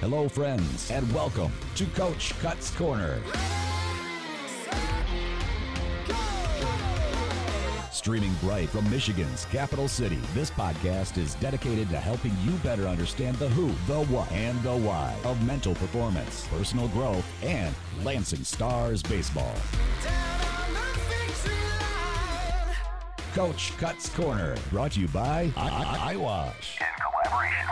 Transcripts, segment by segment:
Hello, friends, and welcome to Coach Cut's Corner. Streaming bright from Michigan's capital city, this podcast is dedicated to helping you better understand the who, the what, and the why of mental performance, personal growth, and Lansing Stars baseball. Coach Cut's Corner, brought to you by I- I- iWash. in collaboration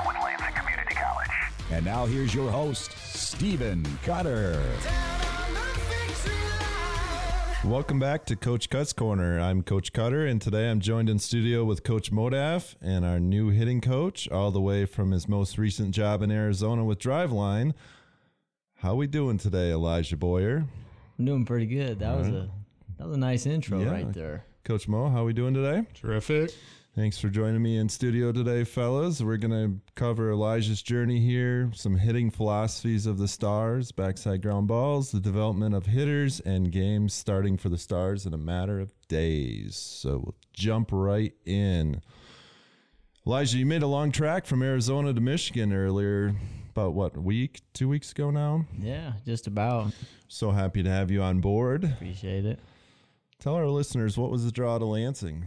And now here's your host, Stephen Cutter. Welcome back to Coach Cut's Corner. I'm Coach Cutter, and today I'm joined in studio with Coach Modaf and our new hitting coach, all the way from his most recent job in Arizona with Driveline. How we doing today, Elijah Boyer? I'm doing pretty good. That was a that was a nice intro Yeah. right there. Coach Mo, how we doing today? Terrific. Thanks for joining me in studio today, fellas. We're going to cover Elijah's journey here, some hitting philosophies of the Stars, backside ground balls, the development of hitters, and games starting for the Stars in a matter of days. So we'll jump right in. Elijah, you made a long track from Arizona to Michigan earlier, about what, a week, two weeks ago now? Yeah, just about. So happy to have you on board. Appreciate it. Tell our listeners what was the draw to Lansing?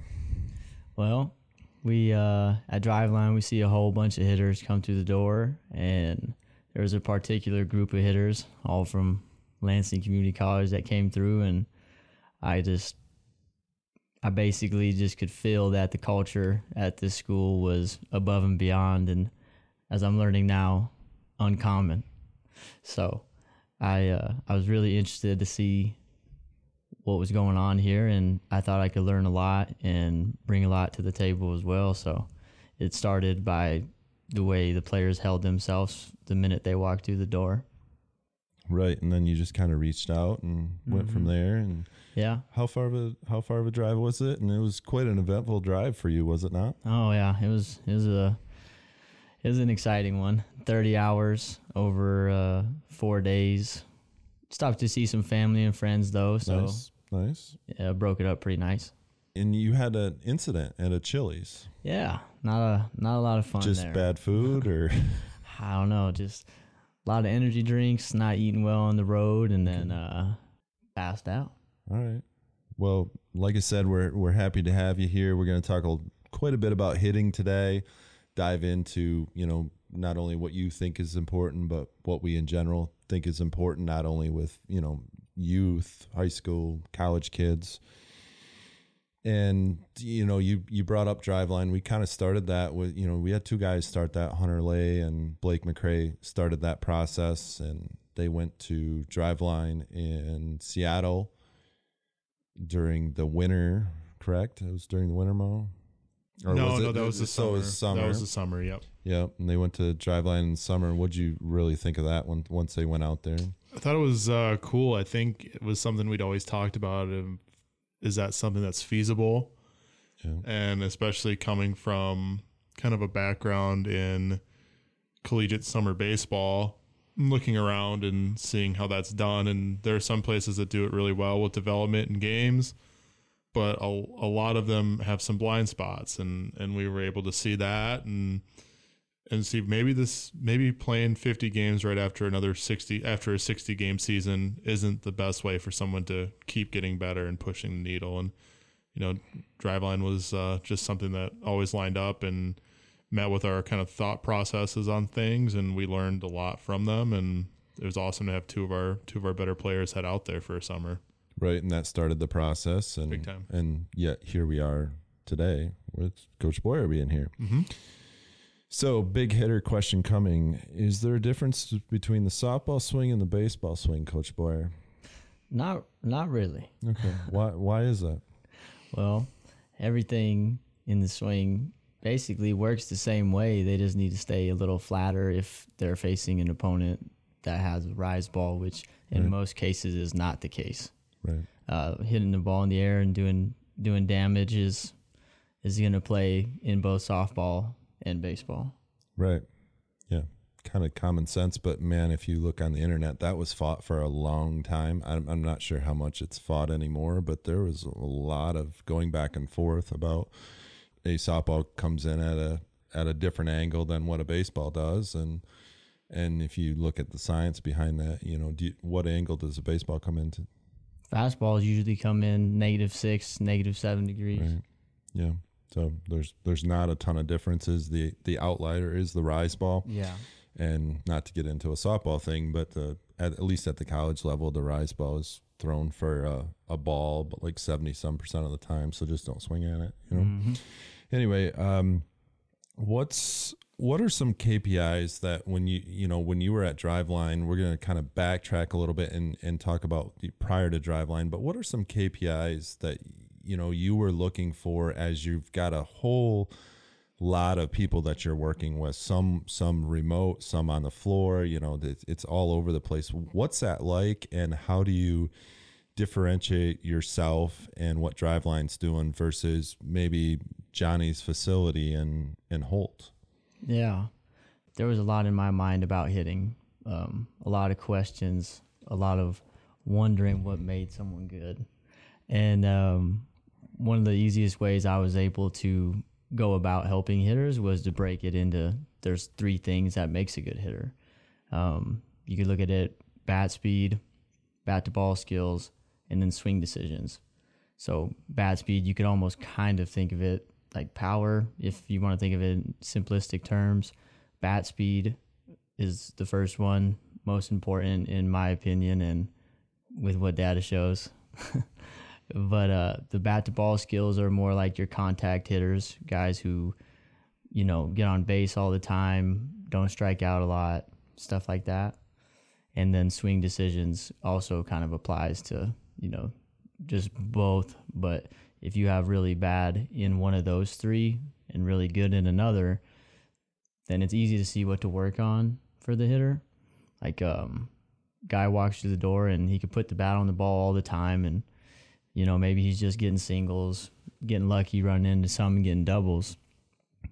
Well, we uh, at Driveline we see a whole bunch of hitters come through the door, and there was a particular group of hitters, all from Lansing Community College, that came through, and I just, I basically just could feel that the culture at this school was above and beyond, and as I'm learning now, uncommon. So, I uh, I was really interested to see what was going on here and I thought I could learn a lot and bring a lot to the table as well. So it started by the way the players held themselves the minute they walked through the door. Right, and then you just kind of reached out and went from there and Yeah. How far of a how far of a drive was it? And it was quite an eventful drive for you, was it not? Oh yeah, it was it was a it was an exciting one. 30 hours over uh 4 days. Stopped to see some family and friends though, so nice, nice. yeah, broke it up pretty nice. And you had an incident at a Chili's. Yeah, not a not a lot of fun Just there. bad food, or I don't know, just a lot of energy drinks, not eating well on the road, and then uh, passed out. all right. Well, like I said, we're we're happy to have you here. We're going to talk a, quite a bit about hitting today. Dive into you know not only what you think is important, but what we in general think is important. Not only with you know youth, high school, college kids. and you know you you brought up driveline we kind of started that with you know we had two guys start that hunter lay and blake mccrae started that process and they went to driveline in seattle during the winter correct it was during the winter mo Or no, no, it- that was the so summer. was summer That was the summer. Yep. yeah and they went to driveline in summer what'd you really think of that one once they went out there I thought it was uh, cool. I think it was something we'd always talked about. Is that something that's feasible? Yeah. And especially coming from kind of a background in collegiate summer baseball, looking around and seeing how that's done. And there are some places that do it really well with development and games, but a, a lot of them have some blind spots. And, and we were able to see that and and see maybe this maybe playing 50 games right after another 60 after a 60 game season isn't the best way for someone to keep getting better and pushing the needle and you know driveline was uh, just something that always lined up and met with our kind of thought processes on things and we learned a lot from them and it was awesome to have two of our two of our better players head out there for a summer right and that started the process and Big time. and yet here we are today with coach boyer being here mm-hmm. So, big hitter question coming. Is there a difference between the softball swing and the baseball swing, Coach Boyer? Not not really. Okay. why why is that? Well, everything in the swing basically works the same way. They just need to stay a little flatter if they're facing an opponent that has a rise ball, which in most cases is not the case. Right. Uh, hitting the ball in the air and doing doing damage is is going to play in both softball and baseball. Right. Yeah. Kind of common sense, but man, if you look on the internet, that was fought for a long time. I'm, I'm not sure how much it's fought anymore, but there was a lot of going back and forth about a softball comes in at a at a different angle than what a baseball does, and And if you look at the science behind that, you know, do you, what angle does a baseball come into? Fastballs usually come in negative six, negative seven degrees. Right. Yeah. So there's there's not a ton of differences. The the outlier is the rise ball, Yeah. and not to get into a softball thing, but the at, at least at the college level, the rise ball is thrown for a, a ball, but like seventy some percent of the time. So just don't swing at it. You know. Anyway, um, what's what are some KPIs that when you you know when you were at Driveline, we're gonna kind of backtrack a little bit and and talk about the prior to Driveline, but what are some KPIs that you know you were looking for as you've got a whole lot of people that you're working with some some remote some on the floor you know it's, all over the place what's that like and how do you differentiate yourself and what driveline's doing versus maybe johnny's facility in in holt Yeah. There was a lot in my mind about hitting. Um, a lot of questions, a lot of wondering what made someone good. And um, one of the easiest ways I was able to go about helping hitters was to break it into there's three things that makes a good hitter. Um, you could look at it bat speed, bat to ball skills, and then swing decisions. So bat speed, you could almost kind of think of it like power, if you want to think of it in simplistic terms. Bat speed is the first one, most important in my opinion, and with what data shows. but uh, the bat to ball skills are more like your contact hitters, guys who, you know, get on base all the time, don't strike out a lot, stuff like that. And then swing decisions also kind of applies to, you know, just both. But if you have really bad in one of those three and really good in another, then it's easy to see what to work on for the hitter. Like um guy walks through the door and he could put the bat on the ball all the time and you know, maybe he's just getting singles, getting lucky, running into some getting doubles.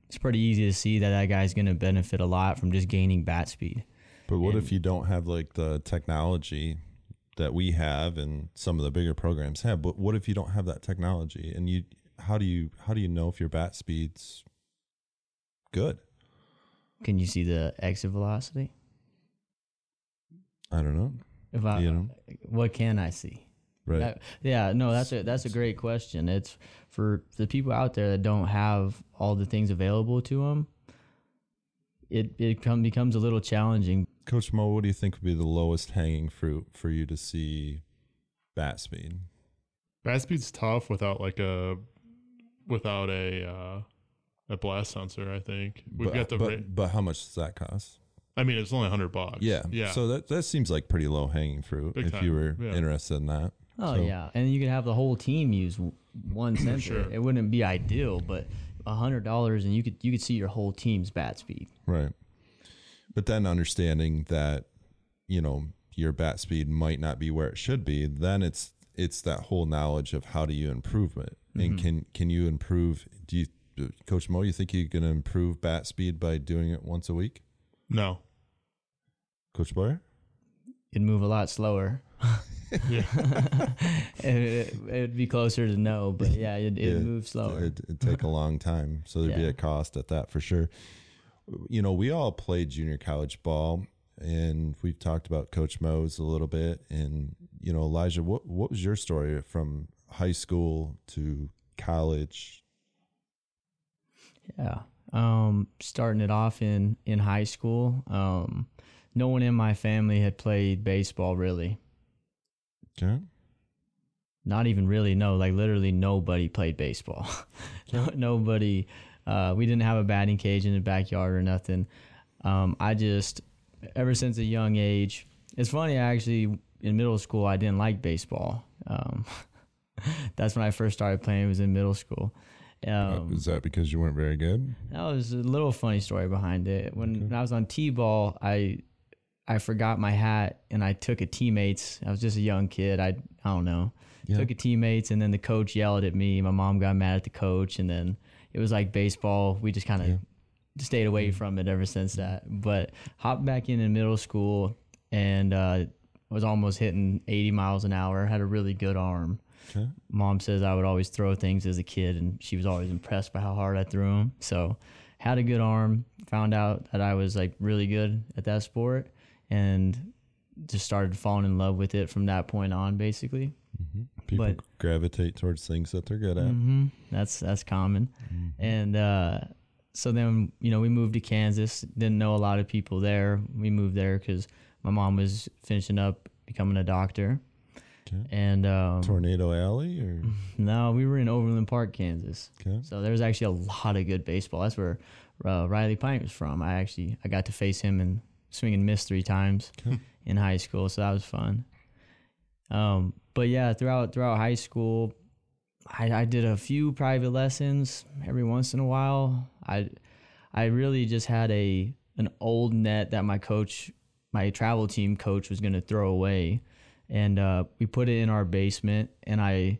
It's pretty easy to see that that guy's going to benefit a lot from just gaining bat speed. but what if you don't have like the technology that we have and some of the bigger programs have but what if you don't have that technology and you how do you how do you know if your bat speed's good Can you see the exit velocity? i don't know If I, You know? what can I see? Right That- yeah, no, that's a that's a great question. It's for the people out there that don't have all the things available to them. It it come, becomes a little challenging. Coach Mo, what do you think would be the lowest hanging fruit for you to see bat speed? Bat speed's tough without like a without a uh, a blast sensor. I think we've but, got the. but, ra- but how much does that cost? I mean, it's only hundred bucks. Yeah, yeah. So that that seems like pretty low hanging fruit Big if time, you were yeah. interested in that. Oh So- yeah, and you could have the whole team use one sensor. Sure. It wouldn't be ideal, but a hundred dollars and you could you could see your whole team's bat speed. Right. But then understanding that, you know, your bat speed might not be where it should be, then it's it's that whole knowledge of how do you improve it. And Mm-hmm. can can you improve do you Coach Mo, you think you're going to improve bat speed by doing it once a week? no. Coach Boyer? It'd move a lot slower. Yeah. it, would be closer to no, but yeah, it it Yeah. moves slower. It'd, it'd take a long time. So there'd be a cost at that for sure. You know, we all played junior college ball and we've talked about Coach Mose a little bit. And, you know, Elijah, what, what was your story from high school to college? Yeah. Um, starting it off in in high school, um, no one in my family had played baseball really. Okay. Not even really. No, like literally nobody played baseball. no, nobody. Uh, we didn't have a batting cage in the backyard or nothing. Um, I just, ever since a young age, it's funny I actually. In middle school, I didn't like baseball. Um, that's when I first started playing. It was in middle school. Um, Is that because you weren't very good? That was a little funny story behind it. When I was on T-ball, I I forgot my hat and I took a teammate's. I was just a young kid. I I don't know. Yeah. Took a teammate's and then the coach yelled at me. My mom got mad at the coach and then it was like baseball. We just kind of stayed away from it ever since that. But hopped back in in middle school and uh, was almost hitting 80 miles an hour. Had a really good arm mom says I would always throw things as a kid, and she was always impressed by how hard I threw them. So had a good arm. Found out that I was like really good at that sport, and just started falling in love with it from that point on. Basically, People But- gravitate towards things that they're good at. hmm That's that's common. And uh, so then you know we moved to Kansas. Didn't know a lot of people there. We moved there because my mom was finishing up becoming a doctor. Okay. And um, Tornado Alley or no, we were in Overland Park, Kansas. okay. So there was actually a lot of good baseball. That's where uh, Riley Pint was from. I actually I got to face him and swing and miss three times in high school, so that was fun. Um, but yeah, throughout throughout high school, I, I did a few private lessons every once in a while. I I really just had a an old net that my coach, my travel team coach, was gonna throw away, and uh, we put it in our basement, and I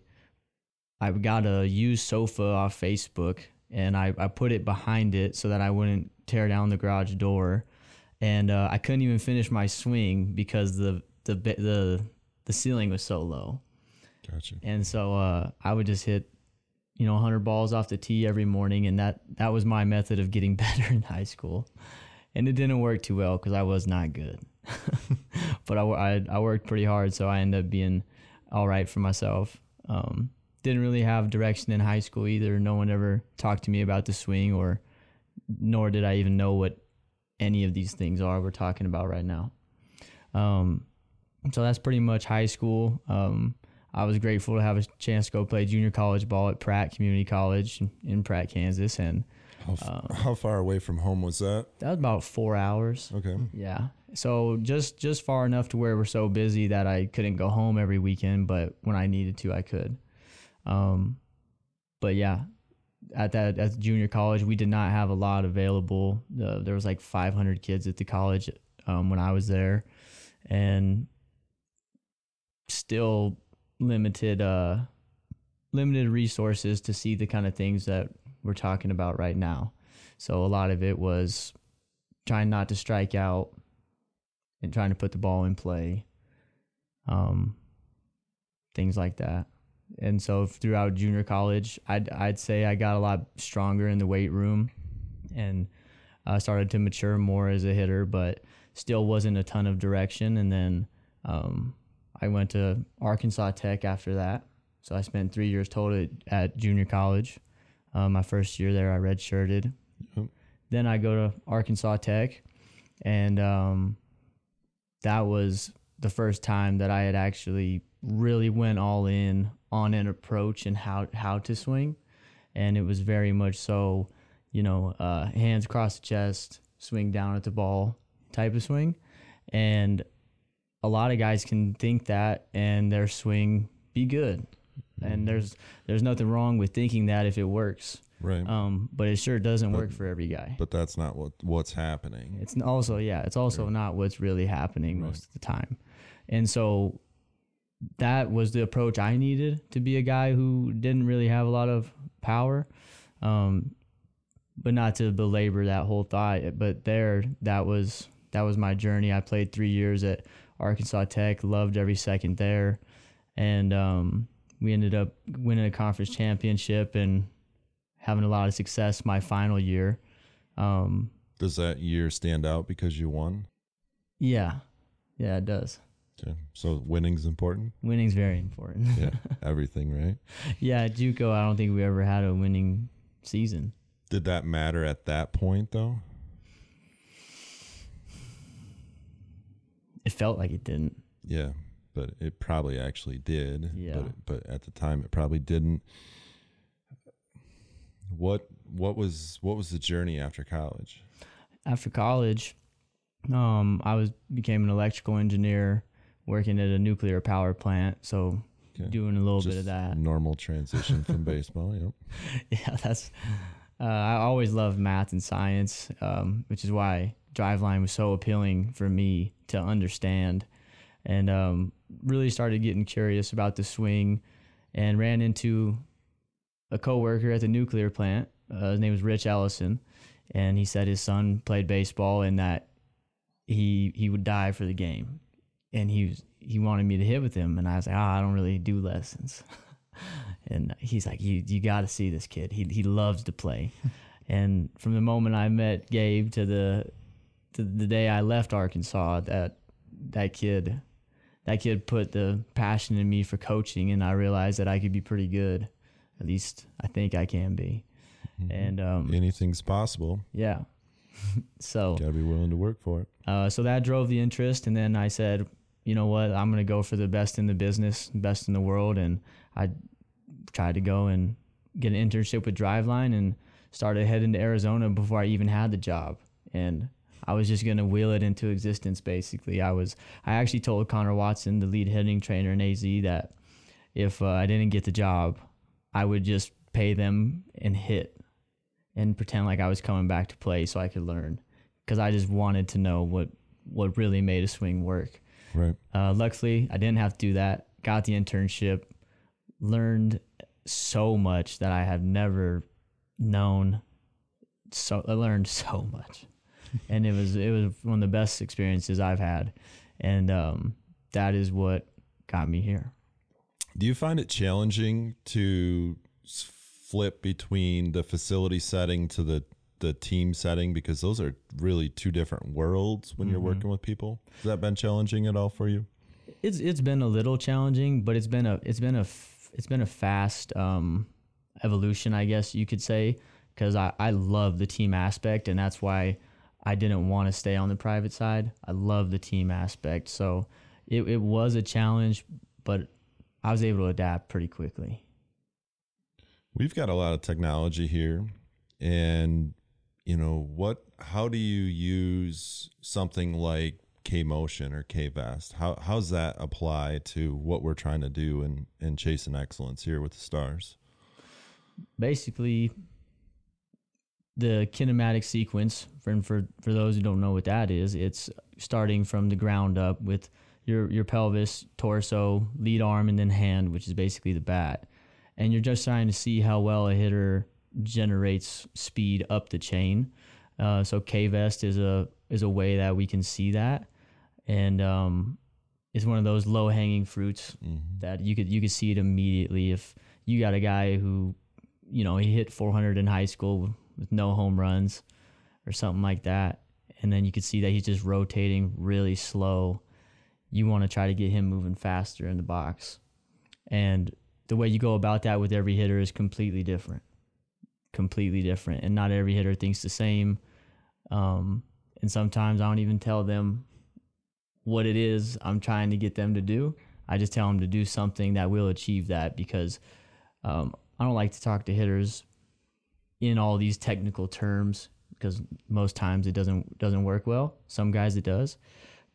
I got a used sofa off Facebook and I, I put it behind it so that I wouldn't tear down the garage door. And uh, I couldn't even finish my swing because the the the the ceiling was so low. Gotcha. And so uh, I would just hit, you know, 100 balls off the tee every morning, and that that was my method of getting better in high school. And it didn't work too well because I was not good, but I, I I worked pretty hard, so I ended up being all right for myself. Um, didn't really have direction in high school either. No one ever talked to me about the swing, or nor did I even know what any of these things are we're talking about right now. Um, so that's pretty much high school. Um, I was grateful to have a chance to go play junior college ball at Pratt Community College in- Pratt, Kansas, and How, f- how far away from home was that? that was about four hours. Okay. Yeah. So just just far enough to where we're so busy that I couldn't go home every weekend, but when I needed to, I could. Um, but yeah, at that at junior college, we did not have a lot available. Uh, there was like 500 kids at the college um, when I was there, and still limited uh limited resources to see the kind of things that we're talking about right now. So a lot of it was trying not to strike out and trying to put the ball in play. Um things like that. And so throughout junior college, I'd I'd say I got a lot stronger in the weight room and uh, started to mature more as a hitter, but still wasn't a ton of direction. And then um, I went to Arkansas Tech after that. So I spent three years total at, at junior college. Um, my first year there, I redshirted. Yep. Then I go to Arkansas Tech, and um, that was the first time that I had actually really went all in on an approach and how how to swing, and it was very much so, you know, uh, hands across the chest, swing down at the ball type of swing, and a lot of guys can think that and their swing be good, and there's there's nothing wrong with thinking that if it works, Right. um, but it sure doesn't But- work for every guy. but that's not what what's happening. It's also yeah, it's also not what's really happening most of the time. And so that was the approach I needed to be a guy who didn't really have a lot of power. Um, but not to belabor that whole thought, but there that was that was my journey. I played 3 years at Arkansas Tech, loved every second there. And um, we ended up winning a conference championship and having a lot of success my final year. Um, Does that year stand out because you won? Yeah, yeah, it does. Okay. So winning's important. Winning's very important. Yeah. Everything, right? yeah, at JUCO, I don't think we ever had a winning season. Did that matter at that point though? It felt like it didn't. Yeah, but it probably actually did. Yeah. But but at the time it probably didn't. What what was what was the journey after college? After college, um, I was became an electrical engineer, working at a nuclear power plant. So Okay. doing a little bit of that. Normal transition from baseball. Yep. yeah, that's. Uh, I always loved math and science, um, which is why Driveline was so appealing for me to understand, and um, really started getting curious about the swing, and ran into a coworker at the nuclear plant. Uh, his name was Rich Ellison, and he said his son played baseball and that he he would die for the game, and he was he wanted me to hit with him, and I was like, ah, I don't really do lessons. and he's like, you you got to see this kid. He he loves to play, And from the moment I met Gabe to the to the day I left Arkansas, that that kid that kid put the passion in me for coaching, and I realized that I could be pretty good. At least I think I can be. And um, Anything's possible. yeah, so Got to be willing to work for it. uh, so that drove the interest, and then I said, you know what, I'm gonna go for the best in the business, best in the world, and I tried to go and get an internship with Driveline and started heading to Arizona before I even had the job, and I was just gonna wheel it into existence. Basically, I was. I actually told Connor Watson, the lead hitting trainer in AZ, that if uh, I didn't get the job, I would just pay them and hit and pretend like I was coming back to play so I could learn because I just wanted to know what what really made a swing work. Right. Uh, luckily, I didn't have to do that. Got the internship, learned so much that I have never known. So I learned so much, and it was it was one of the best experiences I've had, and um, that is what got me here. Do you find it challenging to flip between the facility setting to the the team setting because those are really two different worlds when you're working with people? Has that been challenging at all for you? it's it's been a little challenging, but it's been a it's been a it's been a fast um, evolution, I guess you could say, because I I love the team aspect, and that's why I didn't want to stay on the private side. I love the team aspect, so it it was a challenge, but I was able to adapt pretty quickly. We've got a lot of technology here and you know what how do you use something like K-Motion or K-Vest? How how's that apply to what we're trying to do and and chasing excellence here with the stars? basically the kinematic sequence for, for for those who don't know what that is it's starting from the ground up with your your pelvis torso lead arm and then hand which is basically the bat and you're just trying to see how well a hitter generates speed up the chain. Uh, so k-vest is a is a way that we can see that. And um, it's one of those low hanging fruits that you could you could see it immediately. If you got a guy who you know he hit 400 in high school with no home runs or something like that and then you could see that he's just rotating really slow you want to try to get him moving faster in the box. And the way you go about that with every hitter is completely different completely different and not every hitter thinks the same um, and sometimes i don't even tell them what it is i'm trying to get them to do i just tell them to do something that will achieve that because um, I don't like to talk to hitters in all these technical terms because most times it doesn't doesn't work well. Some guys it does,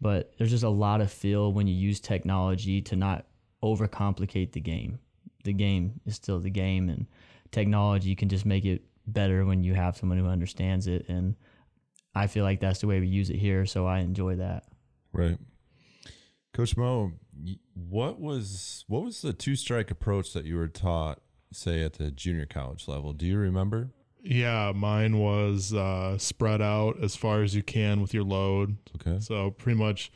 but there's just a lot of feel when you use technology to not overcomplicate the game. The game is still the game, and technology you can just make it better when you have someone who understands it. And I feel like that's the way we use it here, so I enjoy that. Right. Coach Mo, what was what was the two strike approach that you were taught, say at the junior college level? Do you remember? Yeah, mine was uh, spread out as far as you can with your load. Okay. So pretty much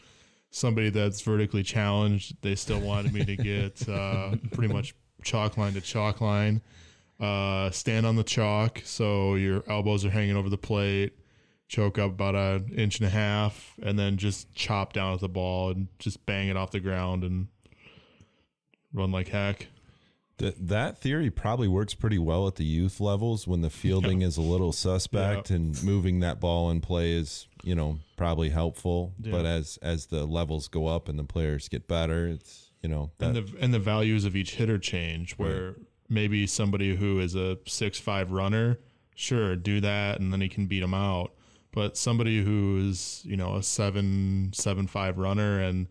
somebody that's vertically challenged, they still wanted me to get uh, pretty much chalk line to chalk line. Uh, stand on the chalk so your elbows are hanging over the plate. Choke up about an inch and a half, and then just chop down at the ball and just bang it off the ground and run like heck. Th- that theory probably works pretty well at the youth levels when the fielding is a little suspect and moving that ball in play is, you know, probably helpful. But as as the levels go up and the players get better, it's you know that, and the and the values of each hitter change where maybe somebody who is a six five runner sure do that and then he can beat them out but somebody who is you know a seven seven five runner and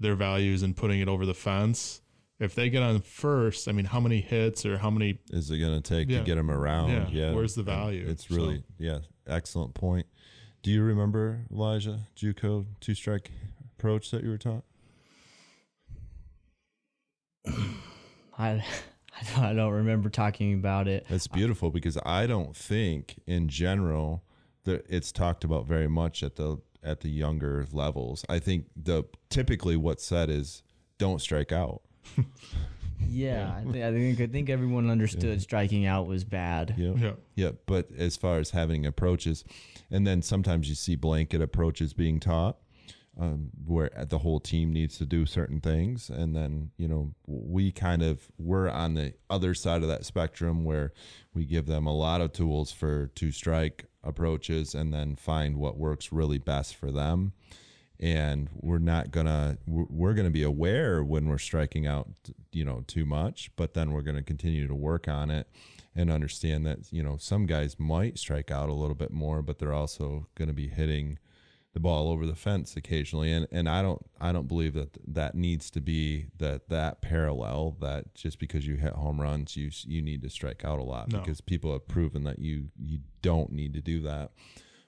their values and putting it over the fence if they get on first i mean how many hits or how many is it going to take Yeah. to get them around? Yeah. Yeah. Where's the value? It's So- really yeah, excellent point. Do you remember Elijah JUCO two strike approach that you were taught? I I don't remember talking about it. That's beautiful because I don't think in general that it's talked about very much at the at the younger levels. I think the typically what's said is don't strike out. Yeah, I, think, I think I think everyone understood striking out was bad. Yep. Yeah. Yeah, but as far as having approaches, and then sometimes you see blanket approaches being taught, um, where the whole team needs to do certain things, and then you know we kind of we're on the other side of that spectrum where we give them a lot of tools for two strike approaches, and then find what works really best for them. And we're not gonna we're gonna be aware when we're striking out, you know, too much, but then we're gonna continue to work on it and understand that you know some guys might strike out a little bit more, but they're also to be hitting the ball over the fence occasionally, and and I don't I don't believe that that needs to be that that parallel that just because you hit home runs you you need to strike out a lot No. because people have proven that you you don't need to do that.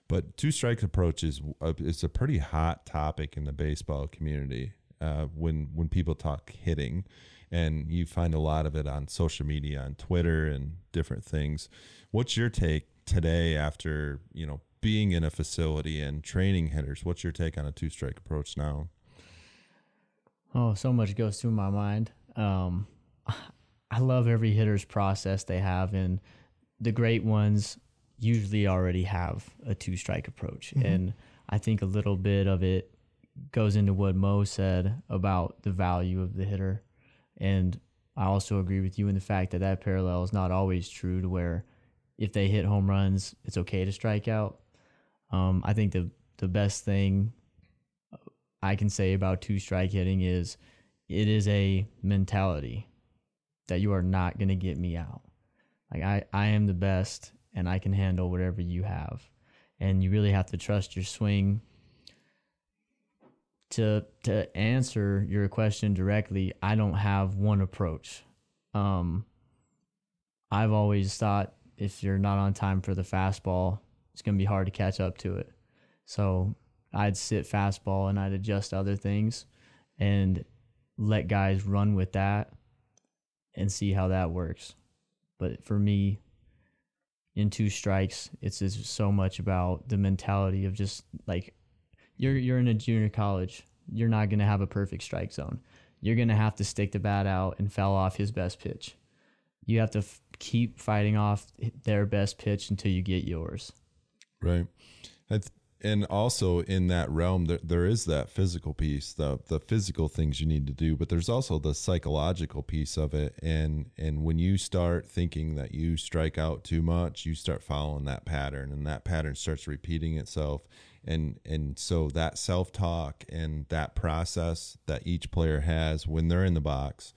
But two strikes approach is a, it's a pretty hot topic in the baseball community uh, when when people talk hitting, and you find a lot of it on social media, on Twitter, and different things. What's your take today after you know being in a facility and training hitters? What's your take on a two strike approach now? Oh, so much goes through my mind. Um, I love every hitter's process they have, and the great ones usually already have a two strike approach. And I think a little bit of it goes into what Mo said about the value of the hitter. And I also agree with you in the fact that that parallel is not always true to where if they hit home runs, it's okay to strike out. Um, I think the the best thing I can say about two strike hitting is it is a mentality that you are not going to get me out. Like I, I am the best and I can handle whatever you have. And you really have to trust your swing to to answer your question directly. I don't have one approach. Um I've always thought if you're not on time for the fastball, it's going to be hard to catch up to it. So I'd sit fastball and I'd adjust other things and let guys run with that and see how that works. But for me, in two strikes, it's just so much about the mentality of just like you're you're in a junior college. You're not gonna have a perfect strike zone. You're gonna have to stick the bat out and foul off his best pitch. You have to f- keep fighting off their best pitch until you get yours. Right. And also in that realm, there, there is that physical piece, the the physical things you need to do, but there's also the psychological piece of it. And and when you start thinking that you strike out too much, you start following that pattern, and that pattern starts repeating itself. And and so that self talk and that process that each player has when they're in the box,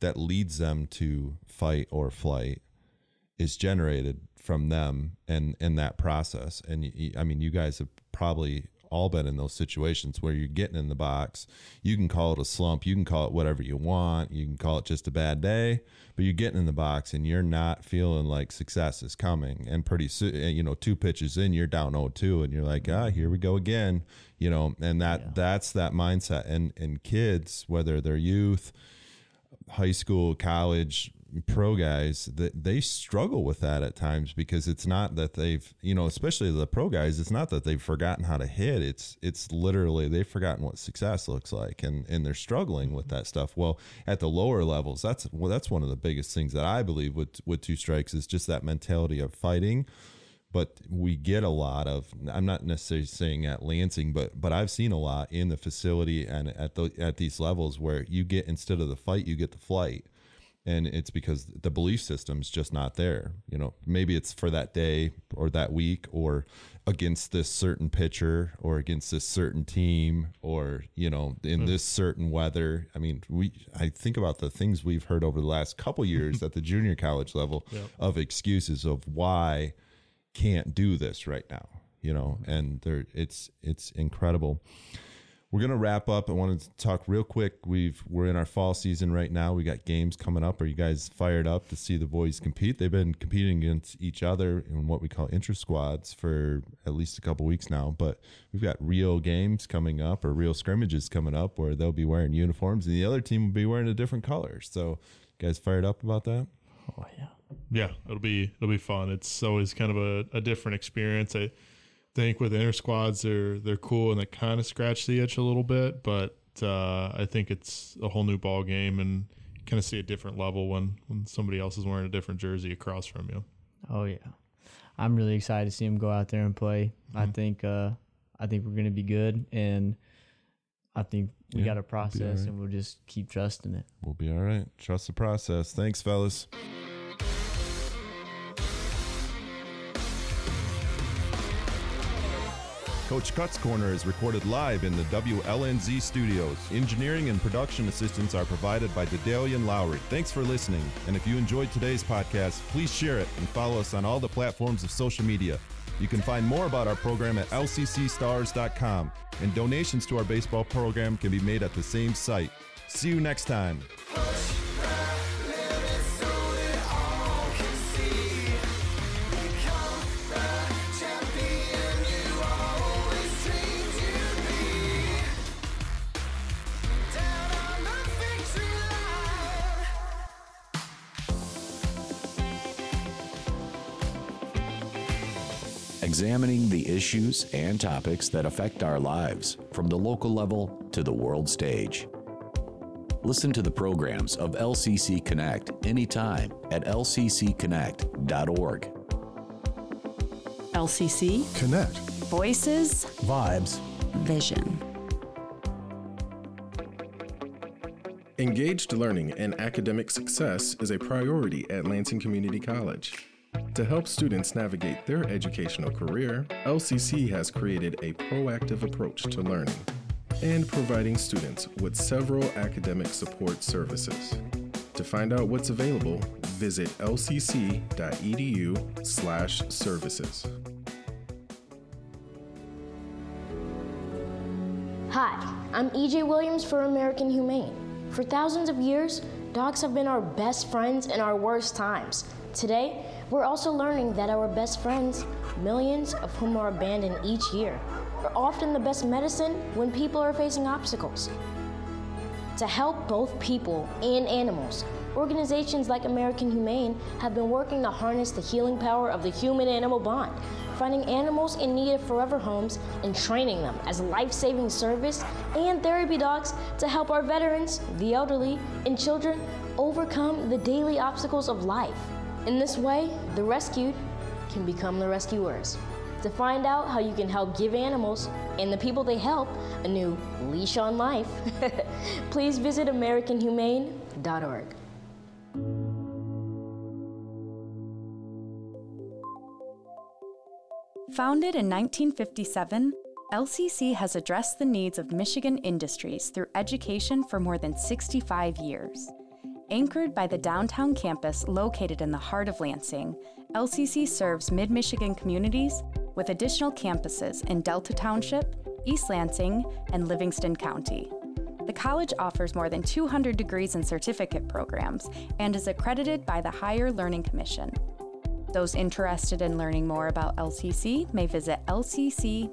that leads them to fight or flight is generated from them and in that process. And I mean you guys have probably all been in those situations where you're getting in the box. You can call it a slump. You can call it whatever you want. You can call it just a bad day but you're getting in the box and you're not feeling like success is coming. And pretty soon you know two pitches in you're down 0-2 and you're like ah here we go again you know? And that that's that mindset. And and kids whether they're youth high school, college, pro guys that they struggle with that at times because it's not that they've you know especially the pro guys it's not that they've forgotten how to hit. It's it's literally they've forgotten what success looks like and and they're struggling with that stuff. Well at the lower levels that's well that's one of the biggest things that i believe with with two strikes is just that mentality of fighting. But we get a lot of i'm not necessarily saying at lansing but but i've seen a lot in the facility and at the at these levels where you get instead of the fight you get the flight and it's because the belief system's just not there you know? Maybe it's for that day or that week or against this certain pitcher or against this certain team or you know in hmm. this certain weather. I mean we i think about the things we've heard over the last couple years at the junior college level of excuses of why can't do this right now you know? And there it's it's incredible we're gonna wrap up. I wanted to talk real quick. We've we're in our fall season right now. We got games coming up. Are you guys fired up to see the boys compete? They've been competing against each other in what we call intra squads for at least a couple weeks now but we've got real games coming up or real scrimmages coming up where they'll be wearing uniforms and the other team will be wearing a different color. So you guys fired up about that? Oh yeah. yeah, it'll be it'll be fun. It's always kind of a, a different experience. I think with inter squads they're they're cool and they kind of scratch the itch a little bit, but uh, I think it's a whole new ball game and kind of see a different level when when somebody else is wearing a different jersey across from you. Oh yeah, I'm really excited to see him go out there and play. I think uh, I think we're gonna be good, and I think we Yeah, got a we'll be process, and we'll just keep trusting it. We'll be all right. Trust the process. Thanks, fellas. Coach Cut's Corner is recorded live in the WLNZ studios. Engineering and production assistance are provided by Dedalian Lowry. Thanks for listening. And if you enjoyed today's podcast, please share it and follow us on all the platforms of social media. You can find more about our program at lccstars.com, and donations to our baseball program can be made at the same site. See you next time. Examining the issues and topics that affect our lives from the local level to the world stage. Listen to the programs of LCC Connect anytime at lccconnect.org. LCC Connect. Voices Vibes. Vision. Engaged learning and academic success is a priority at Lansing Community College. To help students navigate their educational career, LCC has created a proactive approach to learning and providing students with several academic support services. To find out what's available, visit lcc.edu/services. Hi, I'm EJ Williams for American Humane. For thousands of years, dogs have been our best friends in our worst times. Today, we're also learning that our best friends, millions of whom are abandoned each year, are often the best medicine when people are facing obstacles. To help both people and animals, organizations like American Humane have been working to harness the healing power of the human animal bond, finding animals in need of forever homes and training them as life saving service and therapy dogs to help our veterans, the elderly, and children overcome the daily obstacles of life. In this way, the rescued can become the rescuers. To find out how you can help give animals and the people they help a new leash on life, please visit AmericanHumane.org. Founded in 1957, LCC has addressed the needs of Michigan industries through education for more than 65 years. Anchored by the downtown campus located in the heart of Lansing, LCC serves mid Michigan communities with additional campuses in Delta Township, East Lansing, and Livingston County. The college offers more than 200 degrees and certificate programs and is accredited by the Higher Learning Commission. Those interested in learning more about LCC may visit lcc.edu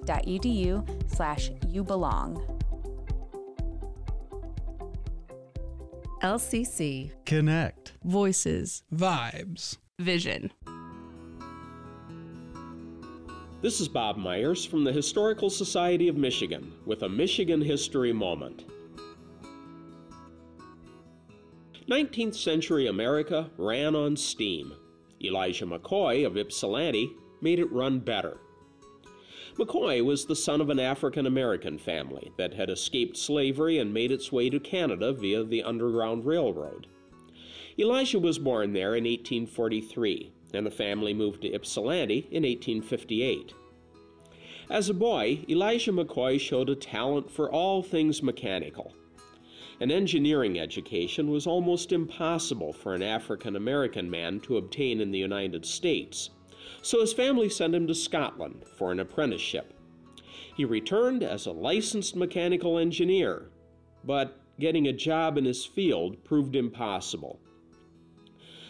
LCC Connect. Voices Vibes. Vision. This is Bob Myers from the Historical Society of Michigan with a Michigan History Moment. 19th century America ran on steam. Elijah McCoy of Ypsilanti made it run better. McCoy was the son of an African American family that had escaped slavery and made its way to Canada via the Underground Railroad. Elijah was born there in 1843, and the family moved to Ypsilanti in 1858. As a boy, Elijah McCoy showed a talent for all things mechanical. An engineering education was almost impossible for an African American man to obtain in the United States, so his family sent him to Scotland for an apprenticeship. He returned as a licensed mechanical engineer, but getting a job in his field proved impossible.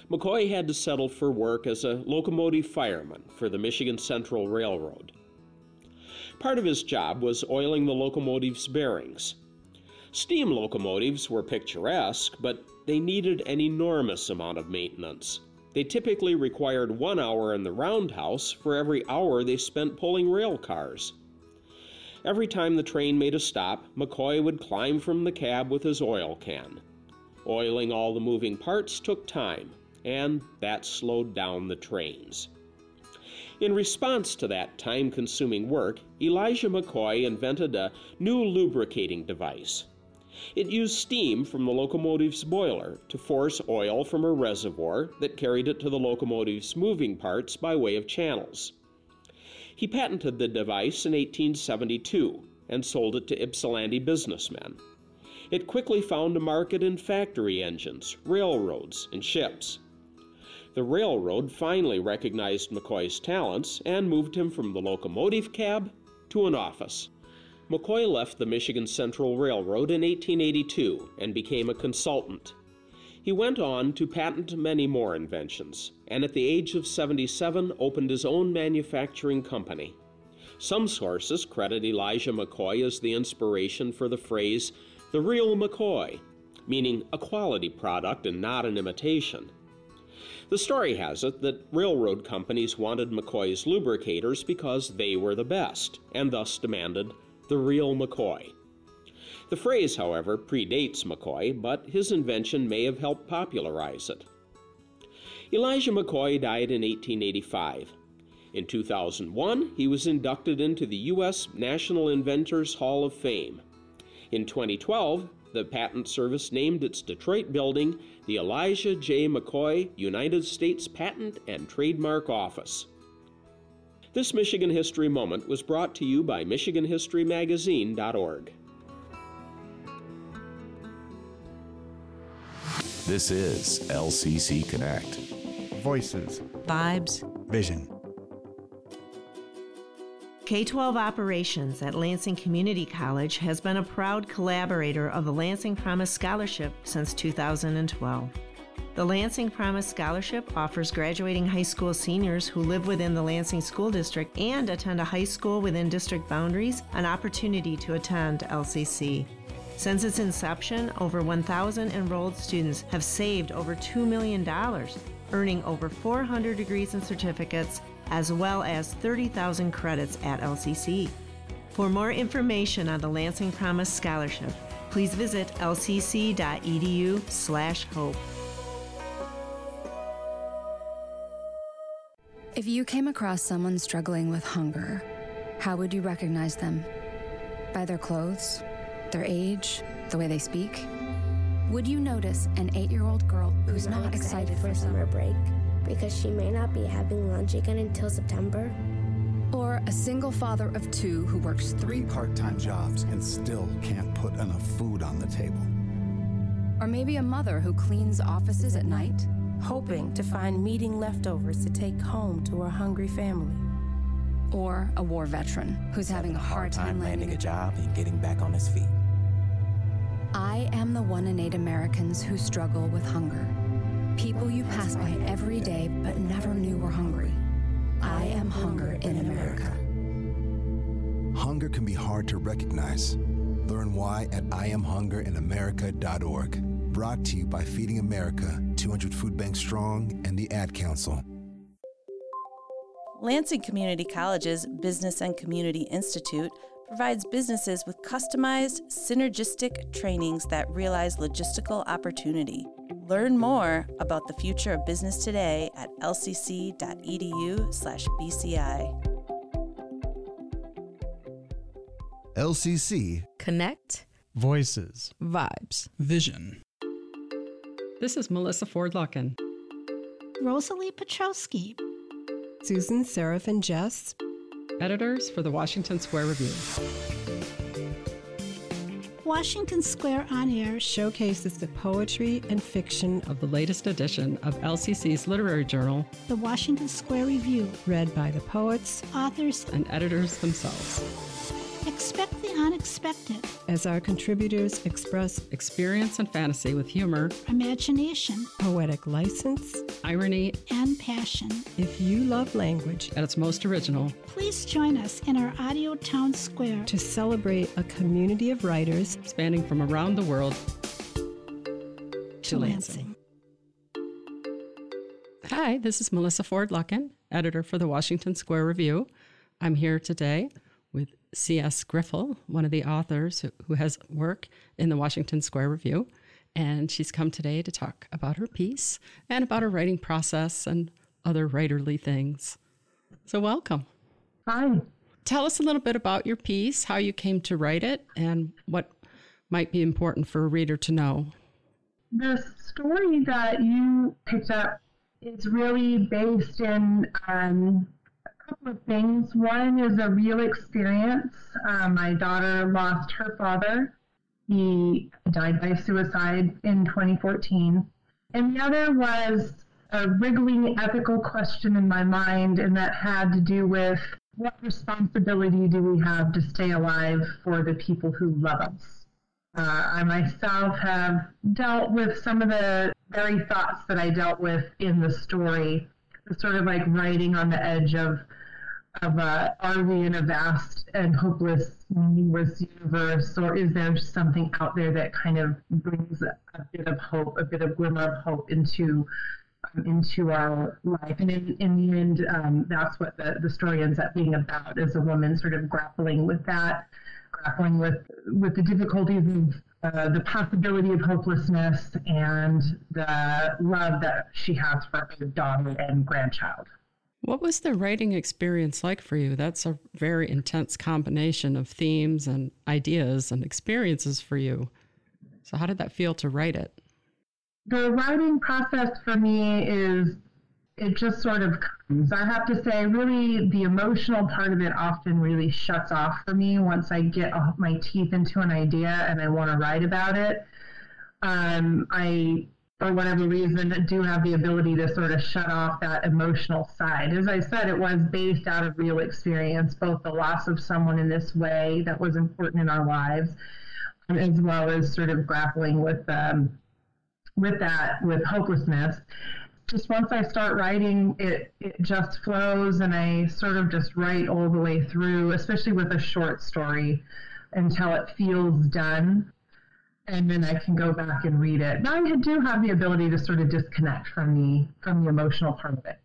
McCoy had to settle for work as a locomotive fireman for the Michigan Central Railroad. Part of his job was oiling the locomotive's bearings. Steam locomotives were picturesque, but they needed an enormous amount of maintenance. They typically required one hour in the roundhouse for every hour they spent pulling rail cars. Every time the train made a stop, McCoy would climb from the cab with his oil can. Oiling all the moving parts took time, and that slowed down the trains. In response to that time consuming work, Elijah McCoy invented a new lubricating device. It used steam from the locomotive's boiler to force oil from a reservoir that carried it to the locomotive's moving parts by way of channels. He patented the device in 1872 and sold it to Ypsilanti businessmen. It quickly found a market in factory engines, railroads, and ships. The railroad finally recognized McCoy's talents and moved him from the locomotive cab to an office. McCoy left the Michigan Central Railroad in 1882 and became a consultant. He went on to patent many more inventions, and at the age of 77 opened his own manufacturing company. Some sources credit Elijah McCoy as the inspiration for the phrase the real McCoy, meaning a quality product and not an imitation. The story has it that railroad companies wanted McCoy's lubricators because they were the best, and thus demanded the real McCoy. The phrase, however, predates McCoy, but his invention may have helped popularize it. Elijah McCoy died in 1885. In 2001, he was inducted into the U.S. National Inventors Hall of Fame. In 2012, the Patent Service named its Detroit building the Elijah J. McCoy United States Patent and Trademark Office. This Michigan History Moment was brought to you by MichiganHistoryMagazine.org. This is LCC Connect. Voices, Vibes. vision. K 12 Operations at Lansing Community College has been a proud collaborator of the Lansing Promise Scholarship since 2012. The Lansing Promise Scholarship offers graduating high school seniors who live within the Lansing School District and attend a high school within district boundaries an opportunity to attend LCC. Since its inception, over 1,000 enrolled students have saved over $2 million, earning over 400 degrees and certificates, as well as 30,000 credits at LCC. For more information on the Lansing Promise Scholarship, please visit lcc.edu/hope. If you came across someone struggling with hunger, how would you recognize them? By their clothes, their age, the way they speak? Would you notice an eight year old girl who's not, excited, for summer break because she may not be having lunch again until September? Or a single father of two who works three part time jobs and still can't put enough food on the table? Or maybe a mother who cleans offices at night? Hoping to find meeting leftovers to take home to her hungry family. Or a war veteran who's having a hard time landing a job and getting back on his feet. I am the one in eight Americans who struggle with hunger. People you pass by every day but never knew were hungry. I am hunger in America. Hunger can be hard to recognize. Learn why at IamHungerInAmerica.org. Brought to you by Feeding America, 200 Food Bank Strong, and the Ad Council. Lansing Community College's Business and Community Institute provides businesses with customized, synergistic trainings that realize logistical opportunity. Learn more about the future of business today at lcc.edu/bci. LCC Connect. Voices. Vibes. Vision. This is Melissa Ford Lucken. Rosalie Petrowski. Susan Seraphin Jess. Editors for the Washington Square Review. Washington Square On Air showcases the poetry and fiction of the latest edition of LCC's literary journal, The Washington Square Review, read by the poets, authors, and editors themselves. Expect the unexpected as our contributors express experience and fantasy with humor, imagination, poetic license, irony, and passion. If you love language at its most original, please join us in our Audio Town Square to celebrate a community of writers spanning from around the world to, to Lansing. Hi, this is Melissa Ford Lucken, editor for the Washington Square Review. I'm here today C.S. Griffel, one of the authors who, who has work in the Washington Square Review, and she's come today to talk about her piece and about her writing process and other writerly things. So, welcome. Hi. Tell us a little bit about your piece, how you came to write it, and what might be important for a reader to know. The story that you picked up is really based in um, couple of things. One is a real experience. Uh, my daughter lost her father he died by suicide in 2014. And the other was a wriggling ethical question in my mind, and that had to do with what responsibility do we have to stay alive for the people who love us? Uh, I myself have dealt with some of the very thoughts that I dealt with in the story, sort of like writing on the edge of of uh, are we in a vast and hopeless, meaningless universe, or is there something out there that kind of brings a, a bit of hope, a bit of glimmer of hope into um, into our life? And in, in the end, um, that's what the, the story ends up being about: is a woman sort of grappling with that, grappling with with the difficulties of uh, the possibility of hopelessness and the love that she has for her daughter and grandchild. What was the writing experience like for you? That's a very intense combination of themes and ideas and experiences for you. So, how did that feel to write it? The writing process for me is, it just sort of comes. I have to say, really, the emotional part of it often really shuts off for me once I get my teeth into an idea and I want to write about it. Um, I for whatever reason, do have the ability to sort of shut off that emotional side. As I said, it was based out of real experience, both the loss of someone in this way that was important in our lives, as well as sort of grappling with um, with that, with hopelessness. Just once I start writing, it it just flows, and I sort of just write all the way through, especially with a short story, until it feels done and then I can go back and read it. Now I do have the ability to sort of disconnect from the from the emotional part of it.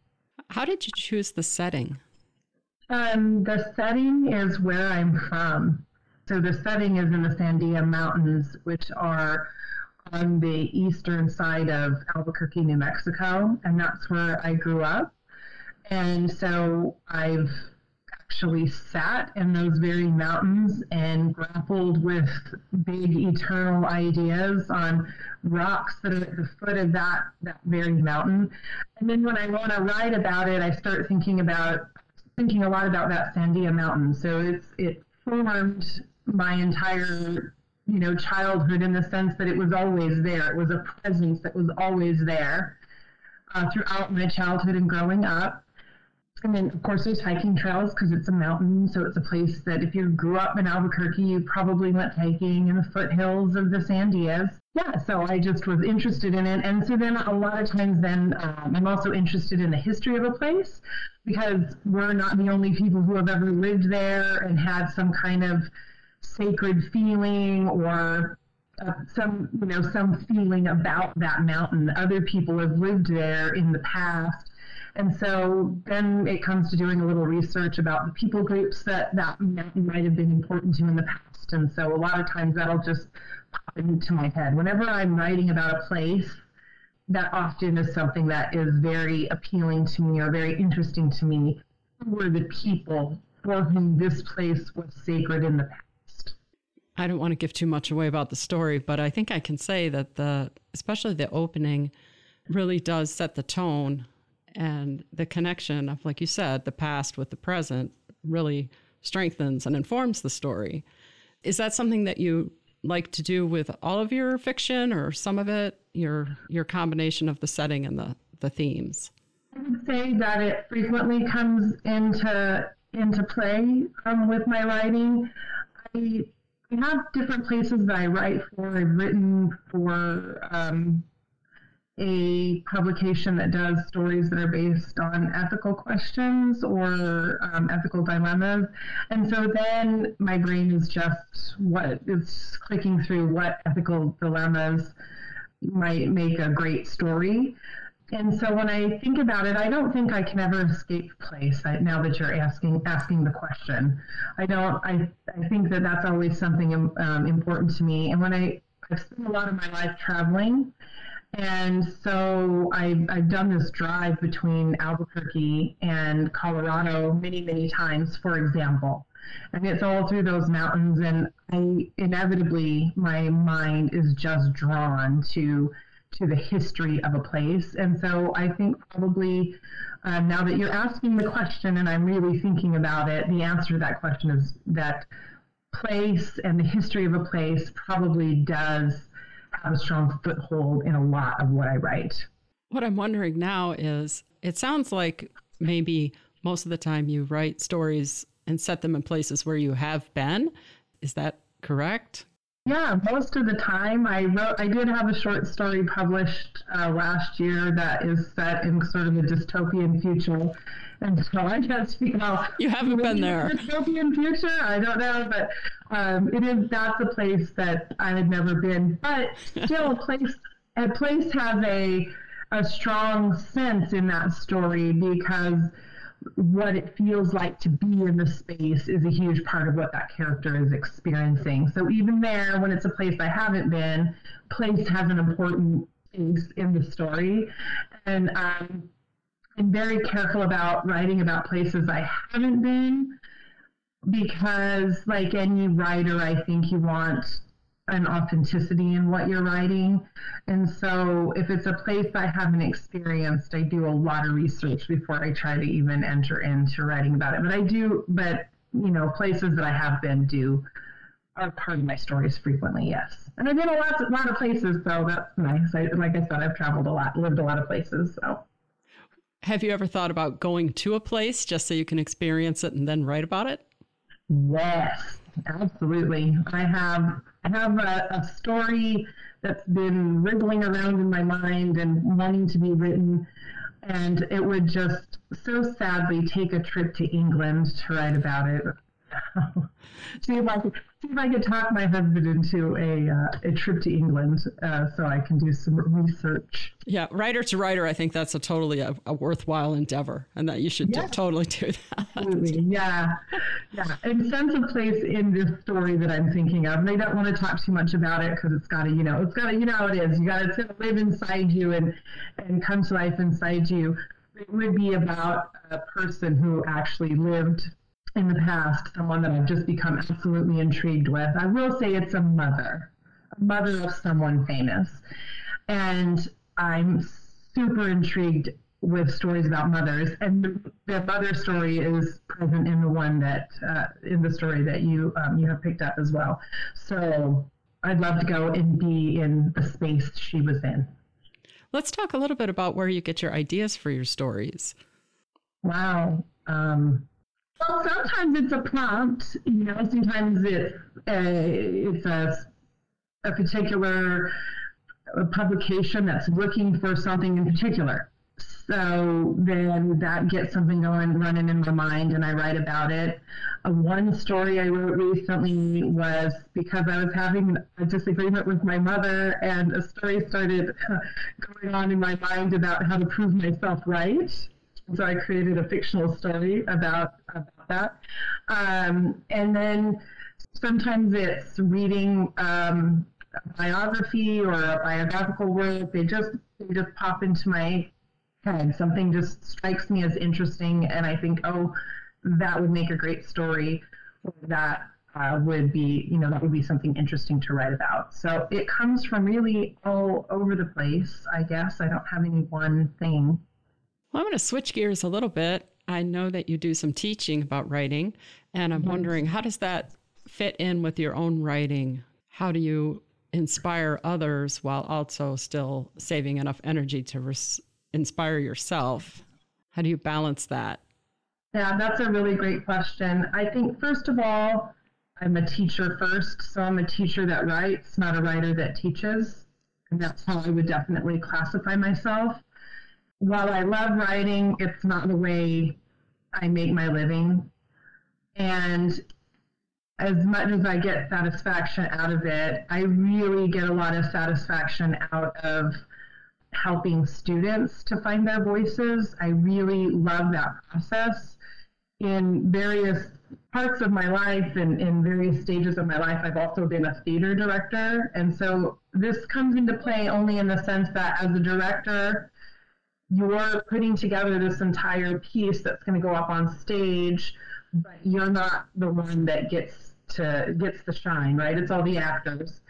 How did you choose the setting? Um, the setting is where I'm from. So the setting is in the Sandia Mountains, which are on the eastern side of Albuquerque, New Mexico, and that's where I grew up. And so I've actually sat in those very mountains and grappled with big eternal ideas on rocks that are at the foot of that, that very mountain. And then when I want to write about it, I start thinking about thinking a lot about that Sandia mountain. So it's it formed my entire you know childhood in the sense that it was always there. It was a presence that was always there uh, throughout my childhood and growing up. And then, of course, there's hiking trails because it's a mountain. So it's a place that if you grew up in Albuquerque, you probably went hiking in the foothills of the Sandias. Yeah, so I just was interested in it. And so then a lot of times, then um, I'm also interested in the history of a place because we're not the only people who have ever lived there and had some kind of sacred feeling or uh, some you know some feeling about that mountain other people have lived there in the past and so then it comes to doing a little research about the people groups that that might have been important to in the past. And so a lot of times that'll just pop into my head. Whenever I'm writing about a place, that often is something that is very appealing to me or very interesting to me. Who were the people for whom this place was sacred in the past? I don't want to give too much away about the story, but I think I can say that the, especially the opening, really does set the tone and the connection of, like you said, the past with the present really strengthens and informs the story. Is that something that you like to do with all of your fiction or some of it, your your combination of the setting and the, the themes? I would say that it frequently comes into into play um, with my writing. I, have different places that I write for. I've written for um, a publication that does stories that are based on ethical questions or um, ethical dilemmas. And so then my brain is just what is clicking through what ethical dilemmas might make a great story. And so when I think about it, I don't think I can ever escape place. I, now that you're asking asking the question, I don't. I I think that that's always something um, important to me. And when I I've spent a lot of my life traveling. And so I've, I've done this drive between Albuquerque and Colorado many, many times, for example. And it's all through those mountains. And I inevitably, my mind is just drawn to to the history of a place. And so I think probably uh, now that you're asking the question and I'm really thinking about it, the answer to that question is that place and the history of a place probably does have a strong foothold in a lot of what I write. What I'm wondering now is it sounds like maybe most of the time you write stories and set them in places where you have been. Is that correct? Yeah, most of the time I wrote. I did have a short story published uh, last year that is set in sort of a dystopian future, and so I guess you know you haven't been there. Dystopian future? I don't know, but um, it is. That's a place that I had never been, but still a place. A place has a a strong sense in that story because what it feels like to be in the space is a huge part of what that character is experiencing. So even there, when it's a place I haven't been, place has an important place in the story, and um, I'm very careful about writing about places I haven't been because, like any writer, I think you want an authenticity in what you're writing. And so if it's a place I haven't experienced, I do a lot of research before I try to even enter into writing about it. But I do, but you know, places that I have been do are part of my stories frequently, yes. And I've been a lot, a lot of places, so that's nice. I, like I said, I've traveled a lot, lived a lot of places, so. Have you ever thought about going to a place just so you can experience it and then write about it? Yes, absolutely. I have I have a, a story that's been wriggling around in my mind and wanting to be written, and it would just so sadly take a trip to England to write about it. see if I could see if I could talk my husband into a uh, a trip to England uh, so I can do some research. Yeah, writer to writer, I think that's a totally a, a worthwhile endeavor, and that you should yes. do, totally do that. Absolutely, yeah, yeah. And sense of place in this story that I'm thinking of, and I don't want to talk too much about it because it's got to, you know, it's got to, you know, how it is. You got to live inside you and and come to life inside you. It would be about a person who actually lived in the past, someone that I've just become absolutely intrigued with. I will say it's a mother, a mother of someone famous. And I'm super intrigued with stories about mothers. And the, the mother story is present in the one that, uh, in the story that you, um, you have picked up as well. So I'd love to go and be in the space she was in. Let's talk a little bit about where you get your ideas for your stories. Wow. Um, well, sometimes it's a prompt. You know, sometimes it uh, it's a a particular publication that's looking for something in particular. So then that gets something going, running in my mind, and I write about it. Uh, one story I wrote recently was because I was having a disagreement with my mother, and a story started going on in my mind about how to prove myself right. So I created a fictional story about, about that. Um, and then sometimes it's reading um, a biography or a biographical work. They just they just pop into my head. Something just strikes me as interesting, and I think, oh, that would make a great story. That uh, would be, you know, that would be something interesting to write about. So it comes from really all over the place, I guess. I don't have any one thing. Well, I'm going to switch gears a little bit. I know that you do some teaching about writing, and I'm mm-hmm. wondering how does that fit in with your own writing? How do you inspire others while also still saving enough energy to res- inspire yourself? How do you balance that? Yeah, that's a really great question. I think, first of all, I'm a teacher first, so I'm a teacher that writes, not a writer that teaches. And that's how I would definitely classify myself while I love writing, it's not the way I make my living. And as much as I get satisfaction out of it, I really get a lot of satisfaction out of helping students to find their voices. I really love that process. In various parts of my life and in various stages of my life, I've also been a theater director. And so this comes into play only in the sense that as a director, you're putting together this entire piece that's going to go up on stage, but you're not the one that gets to gets the shine, right? It's all the actors.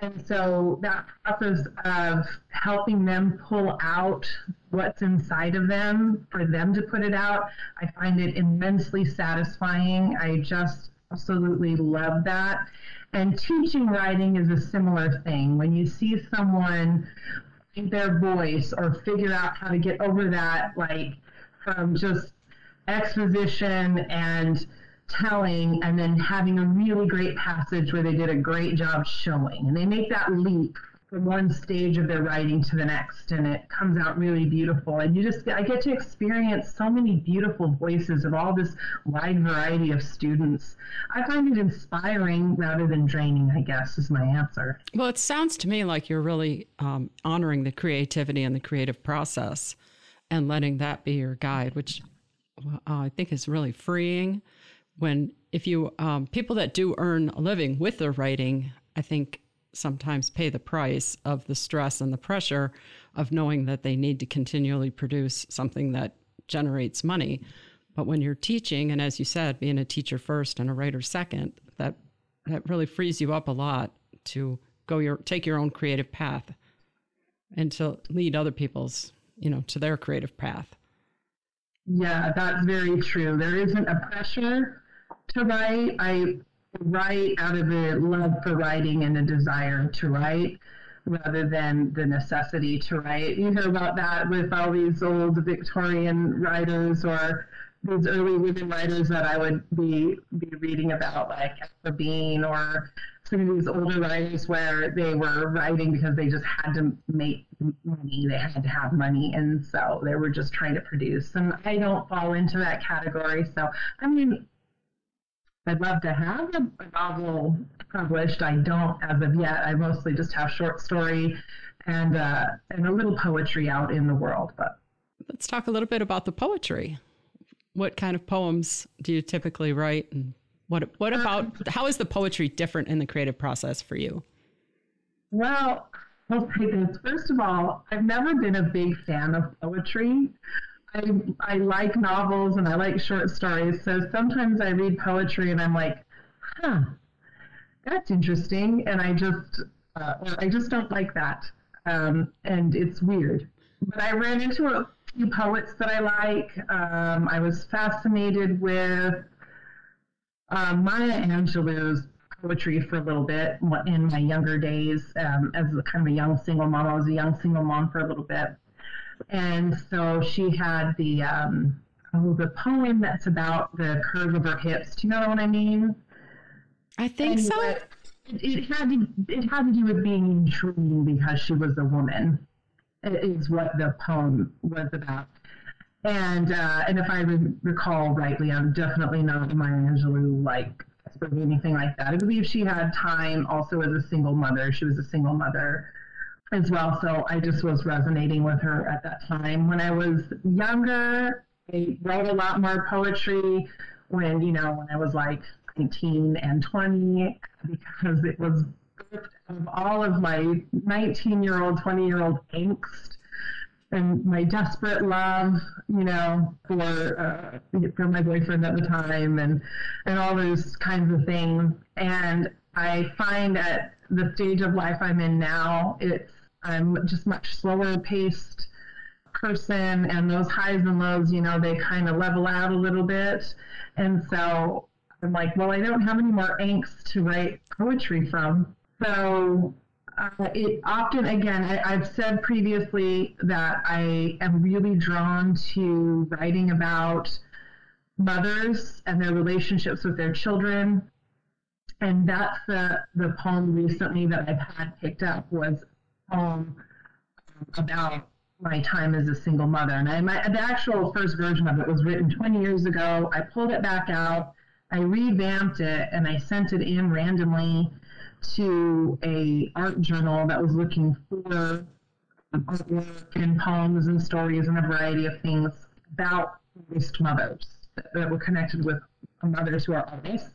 And so that process of helping them pull out what's inside of them for them to put it out, I find it immensely satisfying. I just absolutely love that. And teaching writing is a similar thing. When you see someone their voice or figure out how to get over that, like from just exposition and telling and then having a really great passage where they did a great job showing. And they make that leap from one stage of their writing to the next and it comes out really beautiful. And you just, I get to experience so many beautiful voices of all this wide variety of students. I find it inspiring rather than draining, I guess, is my answer. Well, it sounds to me like you're really um, honoring the creativity and the creative process and letting that be your guide, which uh, I think is really freeing when if you um, people that do earn a living with their writing i think sometimes pay the price of the stress and the pressure of knowing that they need to continually produce something that generates money. But when you're teaching and as you said being a teacher first and a writer second that that really frees you up a lot to go your take your own creative path and to lead other people's you know to their creative path. Yeah that's very true. There isn't a pressure to write. I write out of a love for writing and a desire to write rather than the necessity to write. You hear about that with all these old Victorian writers or these early women writers that I would be be reading about, like Ethel Bean or some of these older writers where they were writing because they just had to make money, they had to have money, and so they were just trying to produce. And I don't fall into that category. So I mean, I'd love to have a, novel published. I don't as of yet. I mostly just have short story and uh, and a little poetry out in the world. But let's talk a little bit about the poetry. What kind of poems do you typically write, and what what about how is the poetry different in the creative process for you? Well, I'll say this. First of all, I've never been a big fan of poetry. I, I like novels and I like short stories. So sometimes I read poetry and I'm like, huh, that's interesting. And I just, uh, I just don't like that. Um, and it's weird. But I ran into a few poets that I like. Um, I was fascinated with uh, Maya Angelou's poetry for a little bit in my younger days um, as a kind of a young single mom. I was a young single mom for a little bit and so she had the um, oh the poem that's about the curve of her hips. Do you know what I mean? I think so. It, it, had to it had to do with being intriguing because she was a woman. Is what the poem was about. And uh, and if I re- recall rightly, I'm definitely not Maya Angelou like or anything like that. I believe she had time also as a single mother. She was a single mother as well. So I just was resonating with her at that time. When I was younger, I wrote a lot more poetry when, you know, when I was like 19 and 20, because it was of all of my 19 year old, 20 year old angst and my desperate love, you know, for uh, for my boyfriend at the time, and and all those kinds of things. And I find at the stage of life I'm in now, it's I'm just much slower paced person and those highs and lows, you know, they kind of level out a little bit. And so I'm like, well, I don't have any more angst to write poetry from. So uh, it often, again, I, I've said previously that I am really drawn to writing about mothers and their relationships with their children. And that's the, the poem recently that I've had picked up was poem about my time as a single mother. And I, my, the actual first version of it was written 20 years ago. I pulled it back out, I revamped it, and I sent it in randomly to a art journal that was looking for artwork and poems and stories and a variety of things about waste mothers that were connected with mothers who are artists.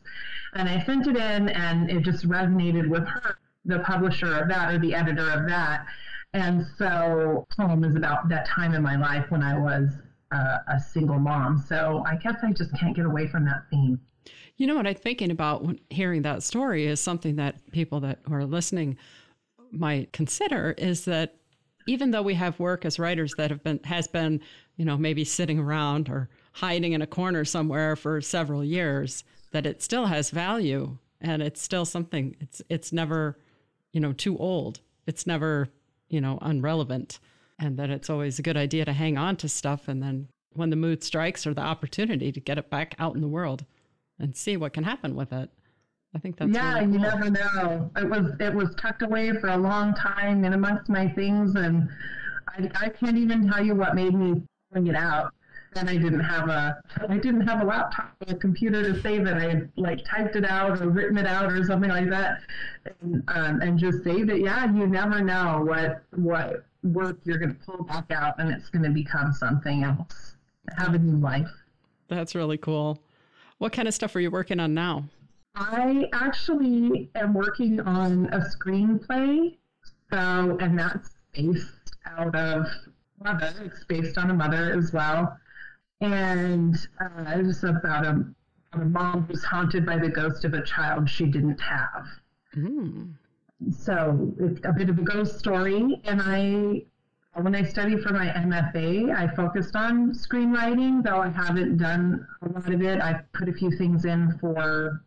And I sent it in, and it just resonated with her, the publisher of that or the editor of that. And so, poem is about that time in my life when I was uh, a single mom. So I guess I just can't get away from that theme. You know what I'm thinking about when hearing that story is something that people that are listening might consider is that even though we have work as writers that have been has been, you know, maybe sitting around or hiding in a corner somewhere for several years, that it still has value and it's still something it's it's never, you know, too old. It's never, you know, unrelevant. And that it's always a good idea to hang on to stuff and then when the mood strikes or the opportunity to get it back out in the world and see what can happen with it. I think that's yeah. really cool. You never know. It was it was tucked away for a long time in amongst my things, and I, I can't even tell you what made me bring it out. And I didn't have a I didn't have a laptop or a computer to save it. I had like typed it out or written it out or something like that, and, um, and just saved it. Yeah, you never know what what work you're going to pull back out, and it's going to become something else. Have a new life. That's really cool. What kind of stuff are you working on now? I actually am working on a screenplay. So, and that's based out of Mother. It's based on a mother as well. And uh, it's about a, a mom who's haunted by the ghost of a child she didn't have. Mm. So it's a bit of a ghost story. And I, when I studied for my MFA, I focused on screenwriting, though I haven't done a lot of it. I've put a few things in for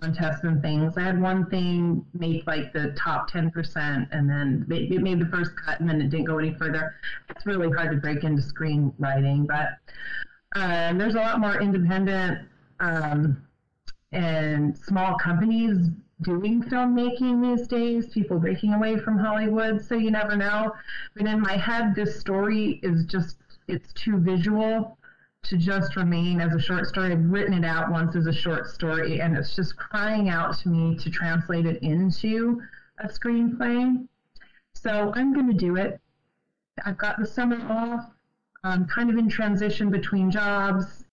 contests and things. I had one thing make like the top 10% and then it made the first cut and then it didn't go any further. It's really hard to break into screenwriting, but uh, there's a lot more independent um, and small companies doing filmmaking these days, people breaking away from Hollywood, so you never know. But in my head, this story is just, it's too visual to just remain as a short story. I've written it out once as a short story, and it's just crying out to me to translate it into a screenplay. So I'm going to do it. I've got the summer off. I'm kind of in transition between jobs.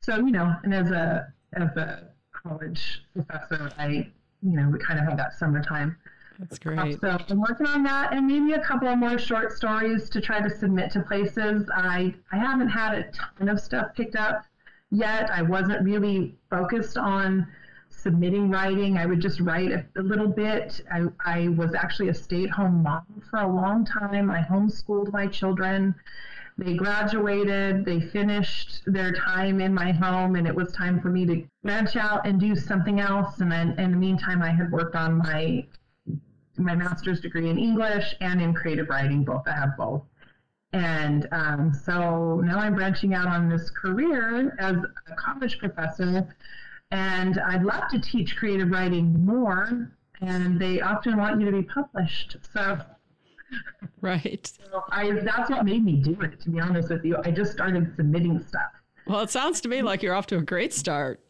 So, you know, and as a as a college professor, I, you know, we kind of have that summertime. That's great. So I'm working on that and maybe a couple of more short stories to try to submit to places. I, I haven't had a ton of stuff picked up yet. I wasn't really focused on submitting writing. I would just write a, a little bit. I, I was actually a stay at home mom for a long time. I homeschooled my children. They graduated, they finished their time in my home, and it was time for me to branch out and do something else. And then in the meantime, I had worked on my my master's degree in English and in creative writing, both. I have both. And um, so now I'm branching out on this career as a college professor, and I'd love to teach creative writing more. And they often want you to be published. So, right. So I, that's what made me do it, to be honest with you. I just started submitting stuff. Well, it sounds to me like you're off to a great start.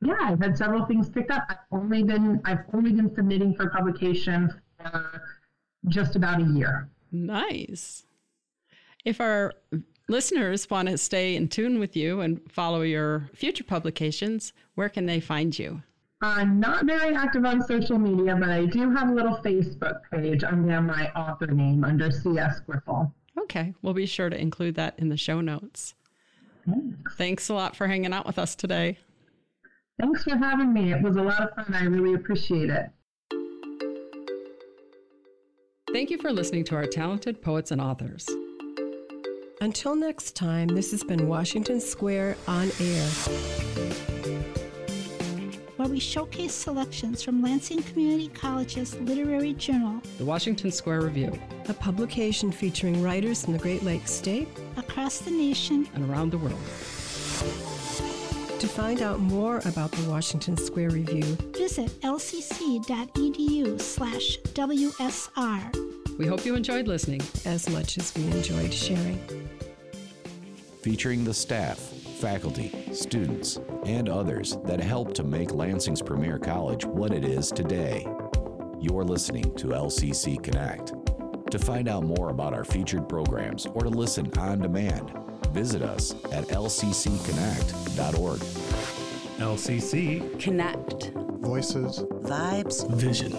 Yeah, I've had several things picked up. I've only been I've only been submitting for publication for just about a year. Nice. If our listeners want to stay in tune with you and follow your future publications, where can they find you? I'm not very active on social media, but I do have a little Facebook page under my author name under CS Griffel. Okay, we'll be sure to include that in the show notes. Thanks. Thanks a lot for hanging out with us today. Thanks for having me. It was a lot of fun. I really appreciate it. Thank you for listening to our talented poets and authors. Until next time, this has been Washington Square on Air. Where we showcase selections from Lansing Community College's literary journal, The Washington Square Review, a publication featuring writers from the Great Lakes State, across the nation, and around the world. To find out more about the Washington Square Review, visit lcc.edu slash WSR. We hope you enjoyed listening as much as we enjoyed sharing. Featuring the staff, faculty, students, and others that help to make Lansing's premier college what it is today. You're listening to LCC Connect. To find out more about our featured programs or to listen on demand, visit us at lccconnect.org. LCC Connect. Voices. Vibes. Vision.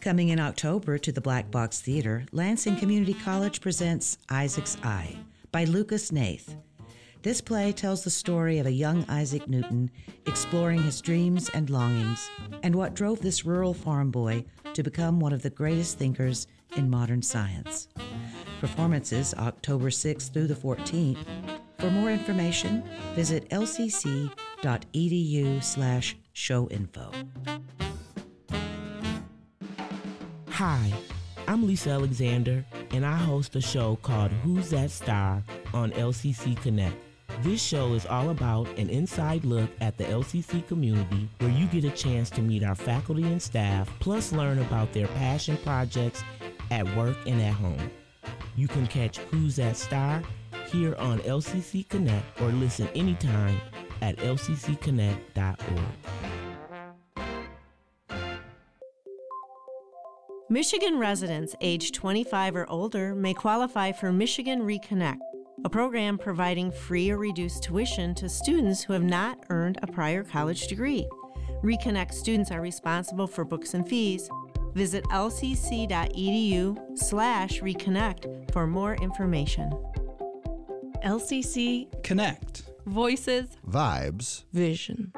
Coming in October to the Black Box Theater, Lansing Community College presents Isaac's Eye by Lucas Hnath. This play tells the story of a young Isaac Newton exploring his dreams and longings and what drove this rural farm boy to become one of the greatest thinkers in modern science. Performances October 6th through the 14th. For more information, visit lcc.edu slash show info. Hi, I'm Lisa Alexander, and I host a show called Who's That Star on LCC Connect. This show is all about an inside look at the LCC community where you get a chance to meet our faculty and staff, plus learn about their passion projects at work and at home. You can catch Who's That Star here on LCC Connect or listen anytime at lccconnect.org. Michigan residents age 25 or older may qualify for Michigan Reconnect, a program providing free or reduced tuition to students who have not earned a prior college degree. Reconnect students are responsible for books and fees. Visit lcc.edu slash reconnect for more information. LCC Connect. Voices. Vibes. Vision.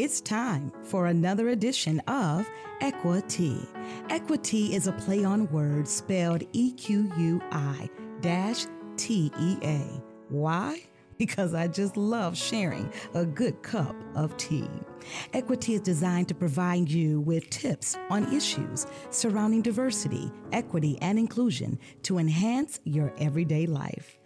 It's time for another edition of Equi-Tea. Equi-Tea is a play on words spelled E Q U I dash T E A. Why? Because I just love sharing a good cup of tea. Equi-Tea is designed to provide you with tips on issues surrounding diversity, equity, and inclusion to enhance your everyday life.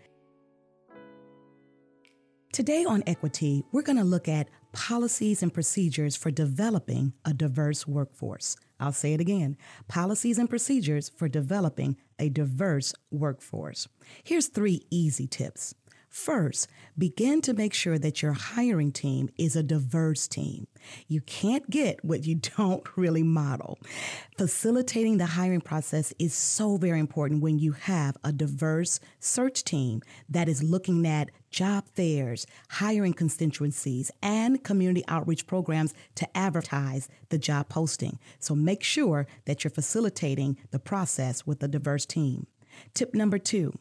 Today on Equi-Tea, we're going to look at policies and procedures for developing a diverse workforce. I'll say it again policies and procedures for developing a diverse workforce. Here's three easy tips. First, begin to make sure that your hiring team is a diverse team. You can't get what you don't really model. Facilitating the hiring process is so very important when you have a diverse search team that is looking at job fairs, hiring constituencies, and community outreach programs to advertise the job posting. So make sure that you're facilitating the process with a diverse team. Tip number two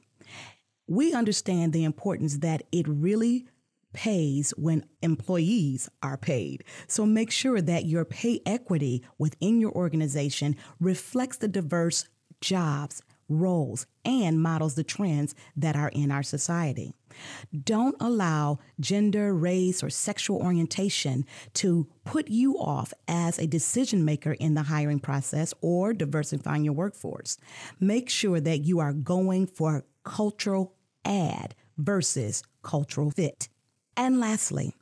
we understand the importance that it really pays when employees are paid. So make sure that your pay equity within your organization reflects the diverse jobs, roles, and models the trends that are in our society. Don't allow gender, race, or sexual orientation to put you off as a decision maker in the hiring process or diversifying your workforce. Make sure that you are going for cultural add versus cultural fit. And lastly,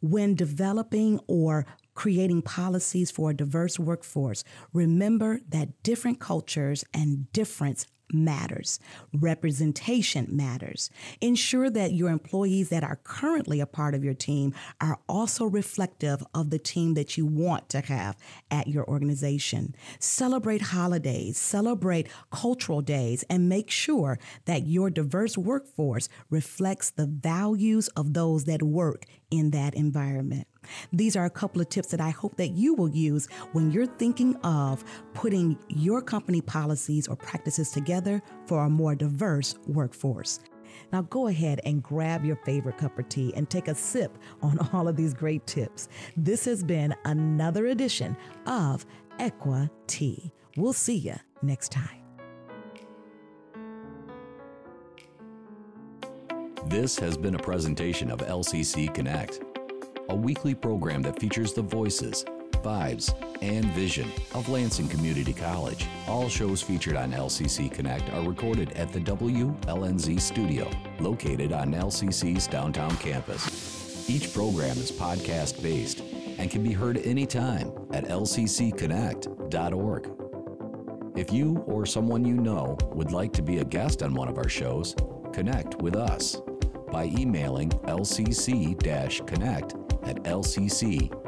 when developing or creating policies for a diverse workforce, remember that different cultures and difference matters. Representation matters. Ensure that your employees that are currently a part of your team are also reflective of the team that you want to have at your organization. Celebrate holidays, celebrate cultural days, and make sure that your diverse workforce reflects the values of those that work in that environment. These are a couple of tips that I hope that you will use when you're thinking of putting your company policies or practices together for a more diverse workforce. Now go ahead and grab your favorite cup of tea and take a sip on all of these great tips. This has been another edition of Equa Tea. We'll see you next time. This has been a presentation of LCC Connect, a weekly program that features the voices, vibes, and vision of Lansing Community College. All shows featured on LCC Connect are recorded at the WLNZ studio, located on LCC's downtown campus. Each program is podcast based and can be heard anytime at lccconnect.org. If you or someone you know would like to be a guest on one of our shows, connect with us by emailing lcc-connect at lcc.edu.